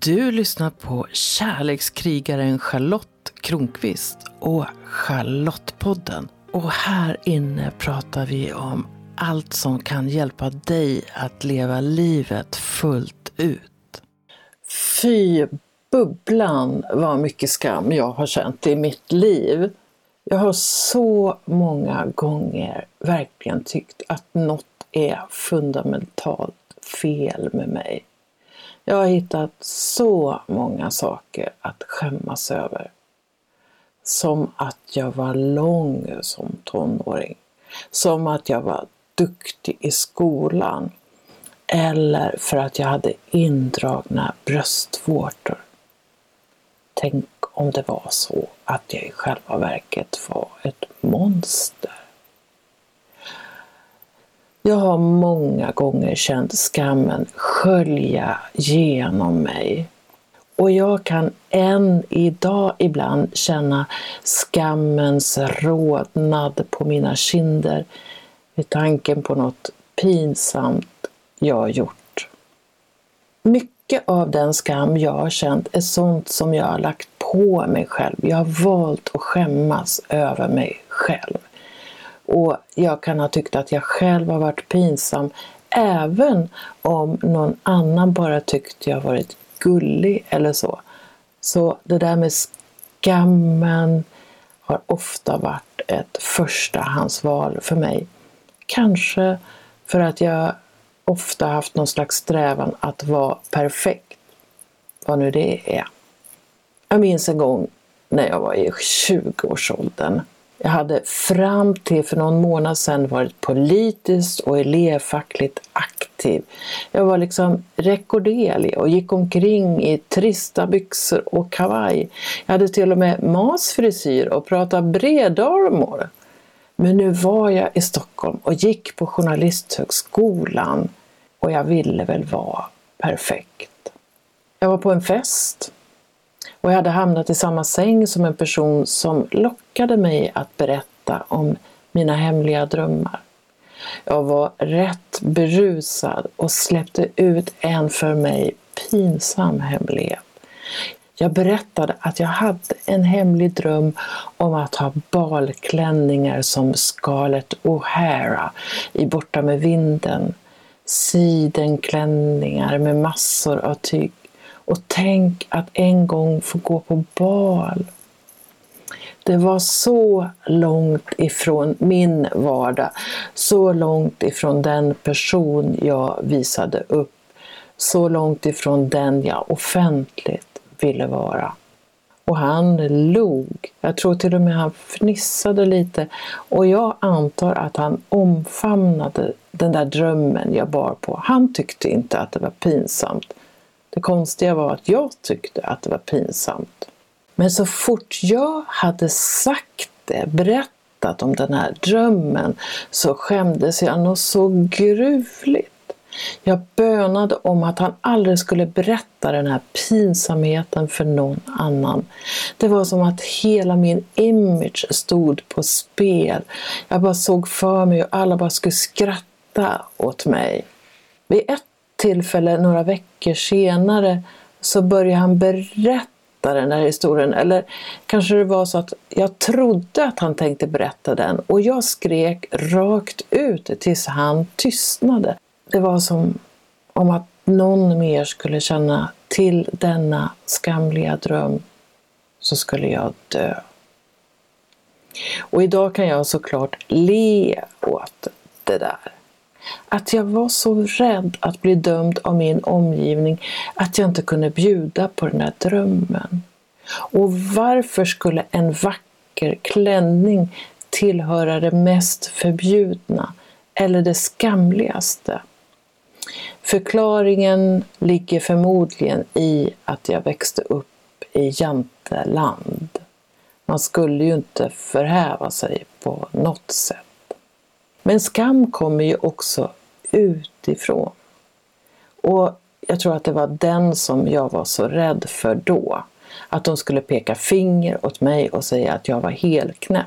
Du lyssnar på kärlekskrigaren Charlotte Kronqvist och Charlottepodden. Och här inne pratar vi om allt som kan hjälpa dig att leva livet fullt ut. Fy bubblan vad mycket skam jag har känt i mitt liv. Jag har så många gånger verkligen tyckt att något är fundamentalt fel med mig. Jag har hittat så många saker att skämmas över. Som att jag var lång som tonåring. Som att jag var duktig i skolan. Eller för att jag hade indragna bröstvårtor. Tänk om det var så att jag i själva verket var ett monster. Jag har många gånger känt skammen skölja genom mig. Och jag kan än idag ibland känna skammens rodnad på mina kinder vid tanken på något pinsamt jag gjort. Mycket av den skam jag har känt är sånt som jag har lagt på mig själv. Jag har valt att skämmas över mig själv. Och jag kan ha tyckt att jag själv har varit pinsam även om någon annan bara tyckt jag varit gullig eller så. Så det där med skammen har ofta varit ett förstahandsval för mig. Kanske för att jag ofta haft någon slags strävan att vara perfekt. Vad nu det är. Jag minns en gång när jag var i 20-årsåldern jag hade fram till för någon månad sedan varit politiskt och elevfackligt aktiv. Jag var liksom rekorderlig och gick omkring i trista byxor och kavaj. Jag hade till och med masfrisyr och pratade bredarmor. Men nu var jag i Stockholm och gick på Journalisthögskolan och jag ville väl vara perfekt. Jag var på en fest och jag hade hamnat i samma säng som en person som lockade mig att berätta om mina hemliga drömmar. Jag var rätt berusad och släppte ut en för mig pinsam hemlighet. Jag berättade att jag hade en hemlig dröm om att ha balklänningar som Scarlett O'Hara i Borta med vinden. Sidenklänningar med massor av tyg och tänk att en gång få gå på bal. Det var så långt ifrån min vardag, så långt ifrån den person jag visade upp, så långt ifrån den jag offentligt ville vara. Och han log. Jag tror till och med han fnissade lite och jag antar att han omfamnade den där drömmen jag bar på. Han tyckte inte att det var pinsamt. Det konstiga var att jag tyckte att det var pinsamt. Men så fort jag hade sagt det, berättat om den här drömmen, så skämdes jag nog så gruvligt. Jag bönade om att han aldrig skulle berätta den här pinsamheten för någon annan. Det var som att hela min image stod på spel. Jag bara såg för mig hur alla bara skulle skratta åt mig. Vid ett tillfälle, några veckor senare, så började han berätta den här historien. Eller kanske det var så att jag trodde att han tänkte berätta den och jag skrek rakt ut tills han tystnade. Det var som om att någon mer skulle känna till denna skamliga dröm så skulle jag dö. Och idag kan jag såklart le åt det där. Att jag var så rädd att bli dömd av min omgivning att jag inte kunde bjuda på den där drömmen. Och varför skulle en vacker klänning tillhöra det mest förbjudna eller det skamligaste? Förklaringen ligger förmodligen i att jag växte upp i janteland. Man skulle ju inte förhäva sig på något sätt. Men skam kommer ju också utifrån. Och jag tror att det var den som jag var så rädd för då. Att de skulle peka finger åt mig och säga att jag var helknäpp.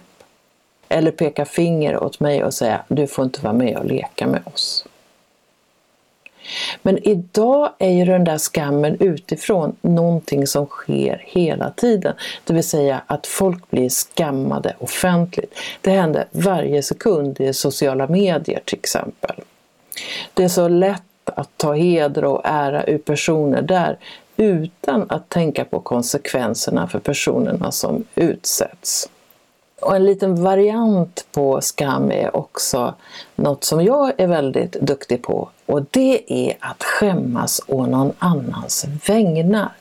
Eller peka finger åt mig och säga du får inte vara med och leka med oss. Men idag är ju den där skammen utifrån någonting som sker hela tiden. Det vill säga att folk blir skammade offentligt. Det händer varje sekund i sociala medier till exempel. Det är så lätt att ta heder och ära ur personer där utan att tänka på konsekvenserna för personerna som utsätts. Och en liten variant på skam är också något som jag är väldigt duktig på och det är att skämmas å någon annans vägnar.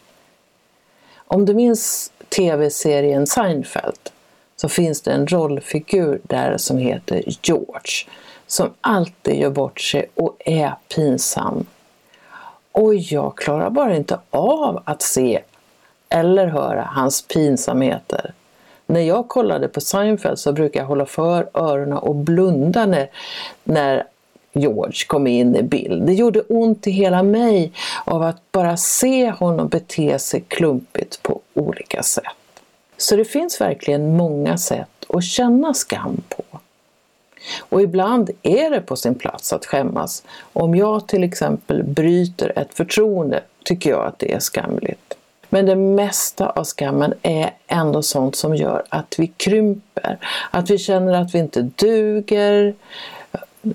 Om du minns tv-serien Seinfeld så finns det en rollfigur där som heter George som alltid gör bort sig och är pinsam. Och jag klarar bara inte av att se eller höra hans pinsamheter. När jag kollade på Seinfeld så brukade jag hålla för öronen och blunda när, när George kom in i bild. Det gjorde ont i hela mig av att bara se honom bete sig klumpigt på olika sätt. Så det finns verkligen många sätt att känna skam på. Och ibland är det på sin plats att skämmas. Om jag till exempel bryter ett förtroende tycker jag att det är skamligt. Men det mesta av skammen är ändå sånt som gör att vi krymper, att vi känner att vi inte duger.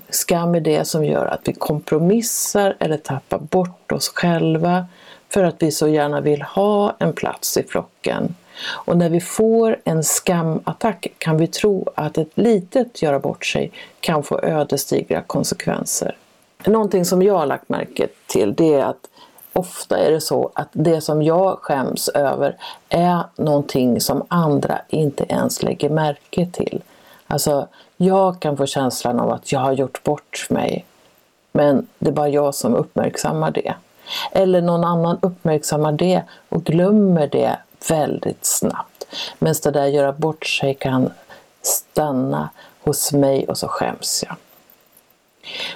Skam är det som gör att vi kompromissar eller tappar bort oss själva för att vi så gärna vill ha en plats i flocken. Och när vi får en skamattack kan vi tro att ett litet göra bort sig kan få ödesdigra konsekvenser. Någonting som jag har lagt märke till det är att ofta är det så att det som jag skäms över är någonting som andra inte ens lägger märke till. Alltså, jag kan få känslan av att jag har gjort bort mig, men det är bara jag som uppmärksammar det. Eller någon annan uppmärksammar det och glömmer det väldigt snabbt. Men det där göra bort sig kan stanna hos mig och så skäms jag.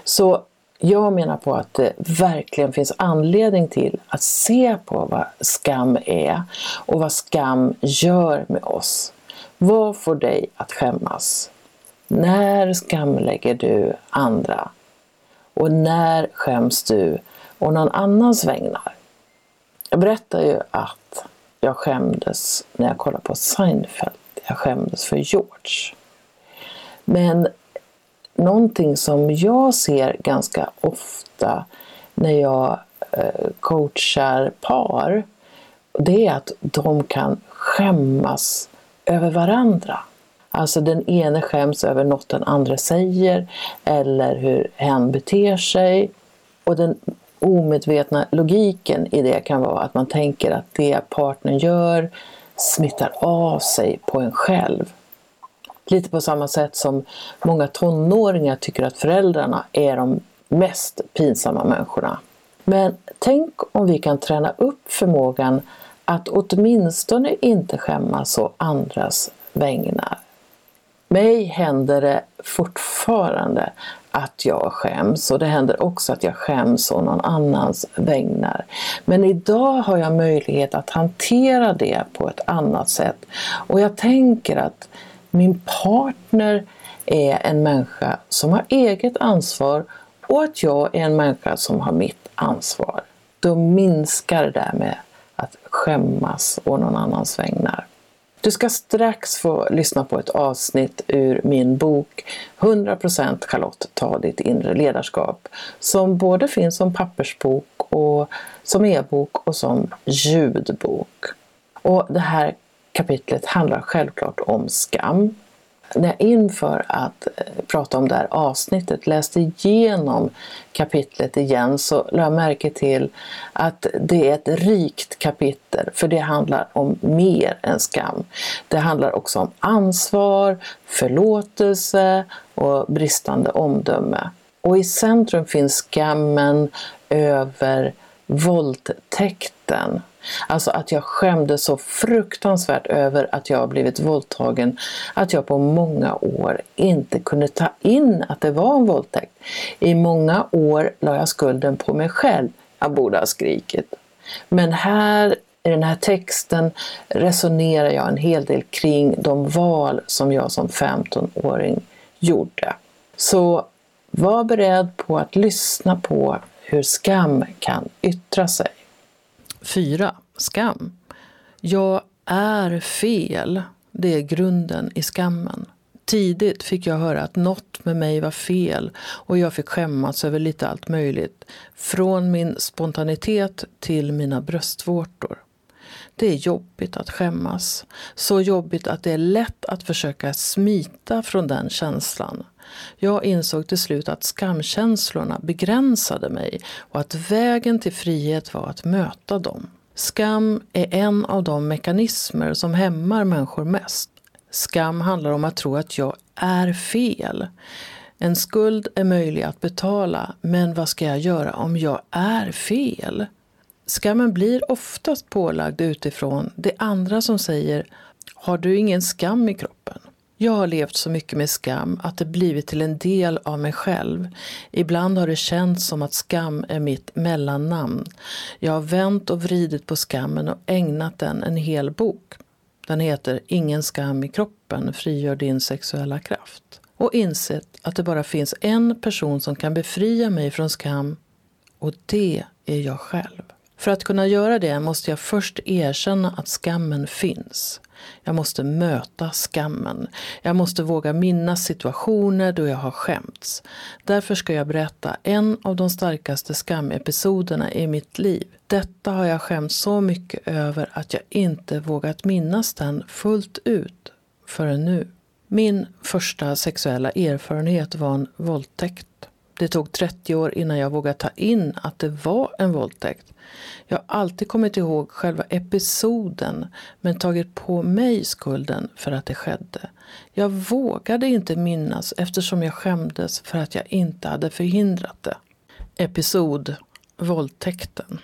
Så jag menar på att det verkligen finns anledning till att se på vad skam är och vad skam gör med oss. Vad får dig att skämmas? När skamlägger du andra? Och när skäms du och någon annans vägnar? Jag berättar ju att jag skämdes när jag kollade på Seinfeld. Jag skämdes för George. Men någonting som jag ser ganska ofta när jag eh, coachar par, det är att de kan skämmas över varandra. Alltså den ene skäms över något den andra säger eller hur hen beter sig. Och den omedvetna logiken i det kan vara att man tänker att det partnern gör smittar av sig på en själv. Lite på samma sätt som många tonåringar tycker att föräldrarna är de mest pinsamma människorna. Men tänk om vi kan träna upp förmågan att åtminstone inte skämmas å andras vägnar. Mig händer det fortfarande att jag skäms och det händer också att jag skäms å någon annans vägnar. Men idag har jag möjlighet att hantera det på ett annat sätt och jag tänker att min partner är en människa som har eget ansvar och att jag är en människa som har mitt ansvar. Då minskar det där med att skämmas å någon annans vägnar. Du ska strax få lyssna på ett avsnitt ur min bok 100% Charlotte, ta ditt inre ledarskap som både finns som pappersbok och som e-bok och som ljudbok. Och det här kapitlet handlar självklart om skam. När jag inför att eh, prata om det här avsnittet läste igenom kapitlet igen så lade jag märke till att det är ett rikt kapitel för det handlar om mer än skam. Det handlar också om ansvar, förlåtelse och bristande omdöme. Och i centrum finns skammen över våldtäkten Alltså att jag skämdes så fruktansvärt över att jag blivit våldtagen att jag på många år inte kunde ta in att det var en våldtäkt. I många år la jag skulden på mig själv. Jag borde ha skrikit. Men här i den här texten resonerar jag en hel del kring de val som jag som 15-åring gjorde. Så var beredd på att lyssna på hur skam kan yttra sig. 4. Skam. Jag är fel. Det är grunden i skammen. Tidigt fick jag höra att något med mig var fel och jag fick skämmas över lite allt möjligt. Från min spontanitet till mina bröstvårtor. Det är jobbigt att skämmas. Så jobbigt att det är lätt att försöka smita från den känslan. Jag insåg till slut att skamkänslorna begränsade mig och att vägen till frihet var att möta dem. Skam är en av de mekanismer som hämmar människor mest. Skam handlar om att tro att jag är fel. En skuld är möjlig att betala, men vad ska jag göra om jag är fel? Skammen blir oftast pålagd utifrån det andra som säger Har du ingen skam i kroppen? Jag har levt så mycket med skam att det blivit till en del av mig själv. Ibland har det känts som att skam är mitt mellannamn. Jag har vänt och vridit på skammen och ägnat den en hel bok. Den heter Ingen skam i kroppen, frigör din sexuella kraft. Och insett att det bara finns en person som kan befria mig från skam och det är jag själv. För att kunna göra det måste jag först erkänna att skammen finns. Jag måste möta skammen. Jag måste våga minnas situationer då jag har skämts. Därför ska jag berätta en av de starkaste skamepisoderna i mitt liv. Detta har jag skämts så mycket över att jag inte vågat minnas den fullt ut förrän nu. Min första sexuella erfarenhet var en våldtäkt. Det tog 30 år innan jag vågade ta in att det var en våldtäkt. Jag har alltid kommit ihåg själva episoden men tagit på mig skulden för att det skedde. Jag vågade inte minnas eftersom jag skämdes för att jag inte hade förhindrat det. Episod Våldtäkten.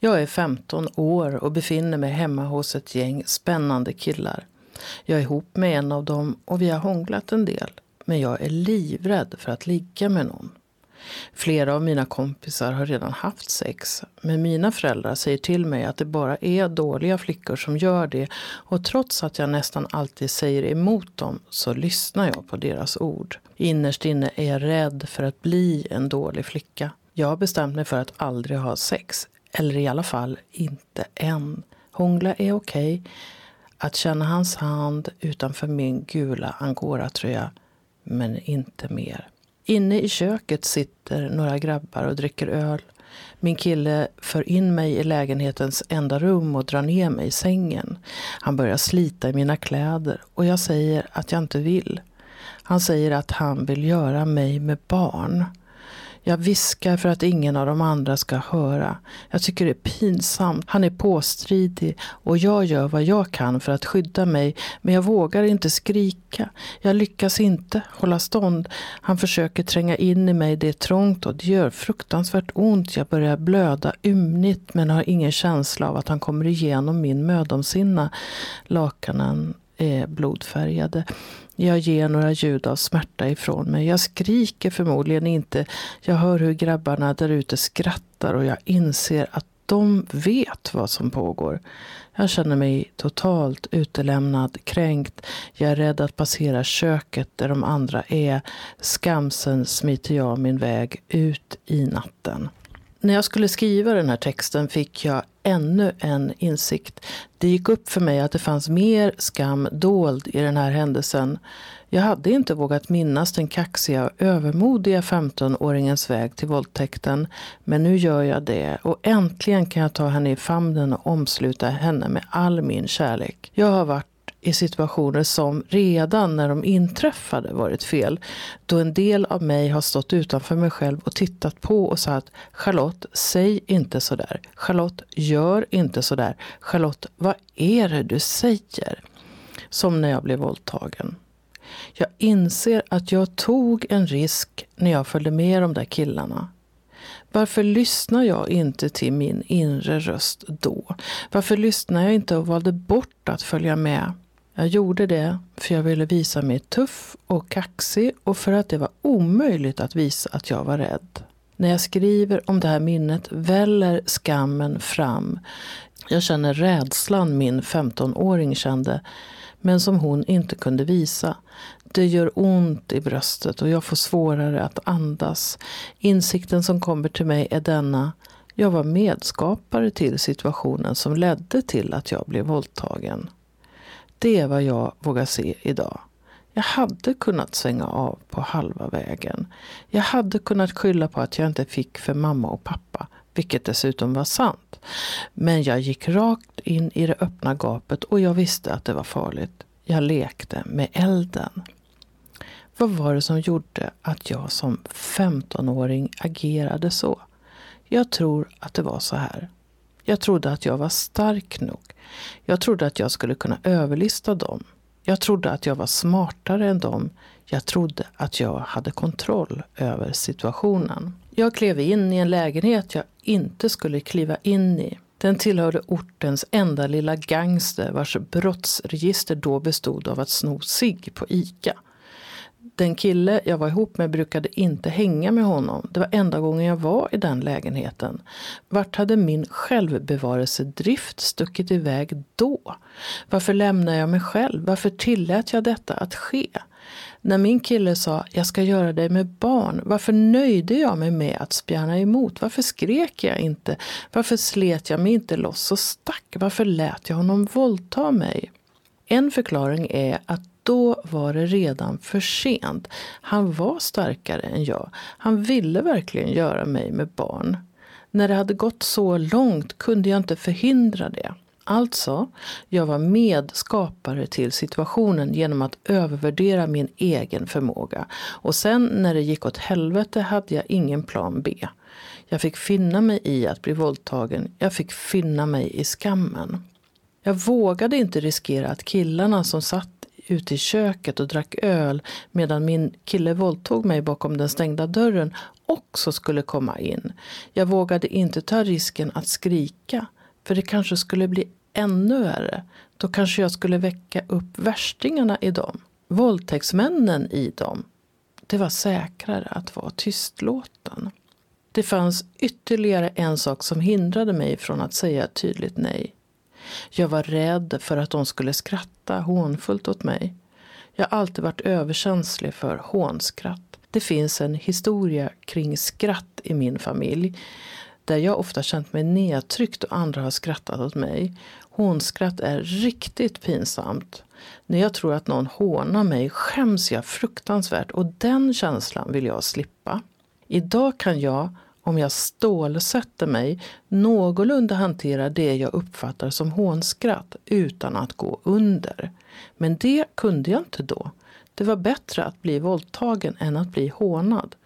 Jag är 15 år och befinner mig hemma hos ett gäng spännande killar. Jag är ihop med en av dem och vi har hånglat en del. Men jag är livrädd för att ligga med någon. Flera av mina kompisar har redan haft sex, men mina föräldrar säger till mig att det bara är dåliga flickor som gör det och trots att jag nästan alltid säger emot dem så lyssnar jag på deras ord. Innerst inne är jag rädd för att bli en dålig flicka. Jag har bestämt mig för att aldrig ha sex, eller i alla fall inte än. Hångla är okej. Okay. Att känna hans hand utanför min gula angoratröja men inte mer. Inne i köket sitter några grabbar och dricker öl. Min kille för in mig i lägenhetens enda rum och drar ner mig i sängen. Han börjar slita i mina kläder och jag säger att jag inte vill. Han säger att han vill göra mig med barn. Jag viskar för att ingen av de andra ska höra. Jag tycker det är pinsamt. Han är påstridig och jag gör vad jag kan för att skydda mig. Men jag vågar inte skrika. Jag lyckas inte hålla stånd. Han försöker tränga in i mig. Det är trångt och det gör fruktansvärt ont. Jag börjar blöda ymnigt men har ingen känsla av att han kommer igenom min mödomsinna. Lakanen är blodfärgade. Jag ger några ljud av smärta ifrån mig. Jag skriker förmodligen inte. Jag hör hur grabbarna där ute skrattar och jag inser att de vet vad som pågår. Jag känner mig totalt utelämnad, kränkt. Jag är rädd att passera köket där de andra är. Skamsen smiter jag min väg ut i natten. När jag skulle skriva den här texten fick jag ännu en insikt. Det gick upp för mig att det fanns mer skam dold i den här händelsen. Jag hade inte vågat minnas den kaxiga och övermodiga 15-åringens väg till våldtäkten. Men nu gör jag det och äntligen kan jag ta henne i famnen och omsluta henne med all min kärlek. Jag har varit i situationer som redan när de inträffade varit fel. Då en del av mig har stått utanför mig själv och tittat på och sagt Charlotte, säg inte sådär. Charlotte, gör inte sådär. Charlotte, vad är det du säger? Som när jag blev våldtagen. Jag inser att jag tog en risk när jag följde med de där killarna. Varför lyssnar jag inte till min inre röst då? Varför lyssnar jag inte och valde bort att följa med? Jag gjorde det för jag ville visa mig tuff och kaxig och för att det var omöjligt att visa att jag var rädd. När jag skriver om det här minnet väller skammen fram. Jag känner rädslan min 15-åring kände. men som hon inte kunde visa. Det gör ont i bröstet och jag får svårare att andas. Insikten som kommer till mig är denna. Jag var medskapare till situationen som ledde till att jag blev våldtagen. Det är vad jag vågar se idag. Jag hade kunnat svänga av på halva vägen. Jag hade kunnat skylla på att jag inte fick för mamma och pappa, vilket dessutom var sant. Men jag gick rakt in i det öppna gapet och jag visste att det var farligt. Jag lekte med elden. Vad var det som gjorde att jag som 15-åring agerade så? Jag tror att det var så här. Jag trodde att jag var stark nog. Jag trodde att jag skulle kunna överlista dem. Jag trodde att jag var smartare än dem. Jag trodde att jag hade kontroll över situationen. Jag klev in i en lägenhet jag inte skulle kliva in i. Den tillhörde ortens enda lilla gangster vars brottsregister då bestod av att sno sig på ICA den kille jag var ihop med brukade inte hänga med honom. Det var enda gången jag var i den lägenheten. Vart hade min självbevarelsedrift stuckit iväg då? Varför lämnade jag mig själv? Varför tillät jag detta att ske? När min kille sa jag ska göra dig med barn, varför nöjde jag mig med att spjärna emot? Varför skrek jag inte? Varför slet jag mig inte loss och stack? Varför lät jag honom våldta mig? En förklaring är att då var det redan för sent. Han var starkare än jag. Han ville verkligen göra mig med barn. När det hade gått så långt kunde jag inte förhindra det. Alltså, jag var medskapare till situationen genom att övervärdera min egen förmåga. Och sen när det gick åt helvete hade jag ingen plan B. Jag fick finna mig i att bli våldtagen. Jag fick finna mig i skammen. Jag vågade inte riskera att killarna som satt ute i köket och drack öl medan min kille våldtog mig bakom den stängda dörren också skulle komma in. Jag vågade inte ta risken att skrika för det kanske skulle bli ännu värre. Då kanske jag skulle väcka upp värstingarna i dem, våldtäktsmännen i dem. Det var säkrare att vara tystlåten. Det fanns ytterligare en sak som hindrade mig från att säga ett tydligt nej. Jag var rädd för att de skulle skratta hånfullt åt mig. Jag har alltid varit överkänslig för hånskratt. Det finns en historia kring skratt i min familj där jag ofta känt mig nedtryckt och andra har skrattat åt mig. Hånskratt är riktigt pinsamt. När jag tror att någon hånar mig skäms jag fruktansvärt och den känslan vill jag slippa. Idag kan jag om jag stålsätter mig, någorlunda hanterar det jag uppfattar som hånskratt utan att gå under. Men det kunde jag inte då. Det var bättre att bli våldtagen än att bli hånad.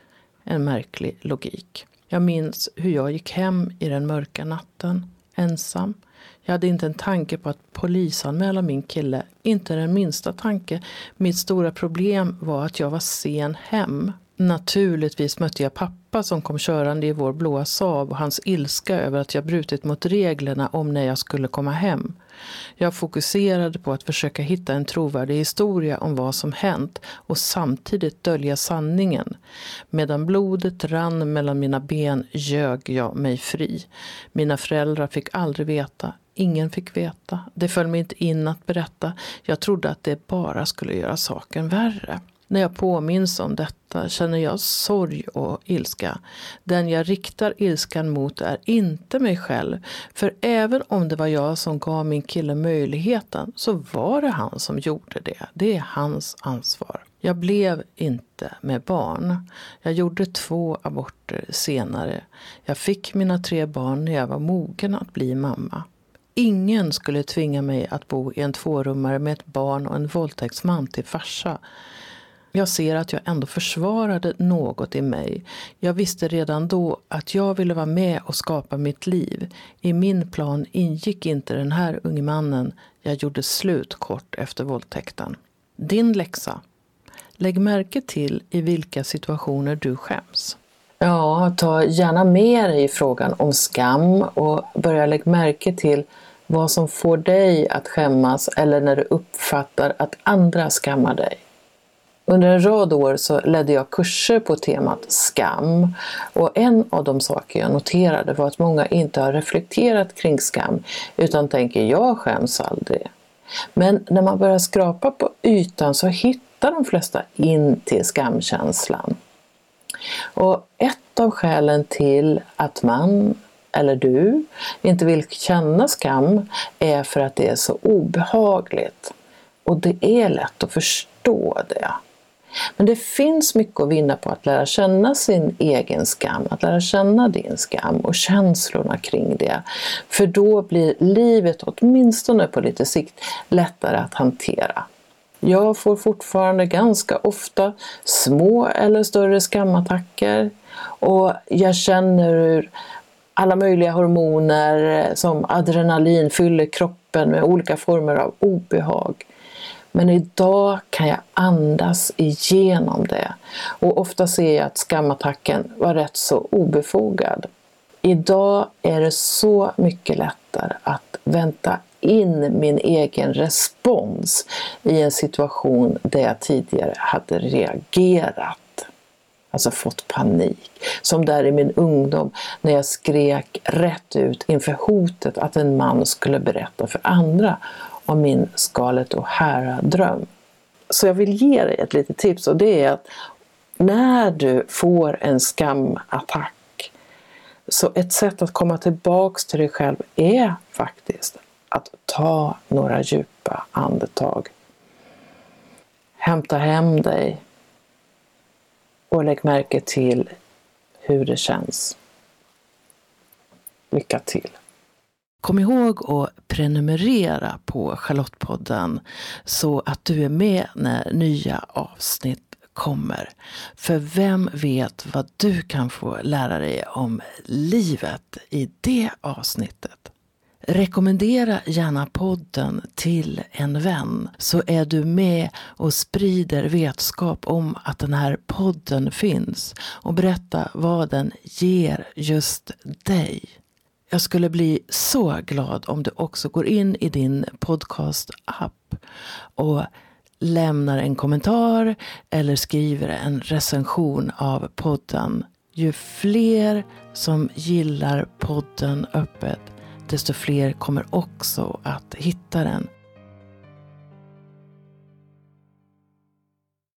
En märklig logik. Jag minns hur jag gick hem i den mörka natten, ensam. Jag hade inte en tanke på att polisanmäla min kille, inte den minsta tanke. Mitt stora problem var att jag var sen hem Naturligtvis mötte jag pappa som kom körande i vår blåa Saab och hans ilska över att jag brutit mot reglerna om när jag skulle komma hem. Jag fokuserade på att försöka hitta en trovärdig historia om vad som hänt och samtidigt dölja sanningen. Medan blodet rann mellan mina ben ljög jag mig fri. Mina föräldrar fick aldrig veta, ingen fick veta. Det föll mig inte in att berätta. Jag trodde att det bara skulle göra saken värre. När jag påminns om detta känner jag sorg och ilska. Den jag riktar ilskan mot är inte mig själv. För även om det var jag som gav min kille möjligheten så var det han som gjorde det. Det är hans ansvar. Jag blev inte med barn. Jag gjorde två aborter senare. Jag fick mina tre barn när jag var mogen att bli mamma. Ingen skulle tvinga mig att bo i en tvårummare med ett barn och en våldtäktsman till farsa. Jag ser att jag ändå försvarade något i mig. Jag visste redan då att jag ville vara med och skapa mitt liv. I min plan ingick inte den här unge mannen. Jag gjorde slut kort efter våldtäkten. Din läxa. Lägg märke till i vilka situationer du skäms. Ja, ta gärna med dig frågan om skam och börja lägga märke till vad som får dig att skämmas eller när du uppfattar att andra skammar dig. Under en rad år så ledde jag kurser på temat skam och en av de saker jag noterade var att många inte har reflekterat kring skam utan tänker jag skäms aldrig. Men när man börjar skrapa på ytan så hittar de flesta in till skamkänslan. Och ett av skälen till att man eller du inte vill känna skam är för att det är så obehagligt. Och det är lätt att förstå det. Men det finns mycket att vinna på att lära känna sin egen skam, att lära känna din skam och känslorna kring det. För då blir livet, åtminstone på lite sikt, lättare att hantera. Jag får fortfarande ganska ofta små eller större skamattacker och jag känner hur alla möjliga hormoner som adrenalin fyller kroppen med olika former av obehag. Men idag kan jag andas igenom det och ofta ser jag att skamattacken var rätt så obefogad. Idag är det så mycket lättare att vänta in min egen respons i en situation där jag tidigare hade reagerat. Alltså fått panik. Som där i min ungdom när jag skrek rätt ut inför hotet att en man skulle berätta för andra om min Scarlett O'Hara-dröm. Så jag vill ge dig ett litet tips och det är att när du får en skamattack så ett sätt att komma tillbaks till dig själv är faktiskt att ta några djupa andetag. Hämta hem dig och lägg märke till hur det känns. Lycka till! Kom ihåg att prenumerera på Charlottepodden så att du är med när nya avsnitt kommer. För vem vet vad du kan få lära dig om livet i det avsnittet? Rekommendera gärna podden till en vän så är du med och sprider vetskap om att den här podden finns och berätta vad den ger just dig. Jag skulle bli så glad om du också går in i din podcast-app och lämnar en kommentar eller skriver en recension av podden. Ju fler som gillar podden öppet, desto fler kommer också att hitta den.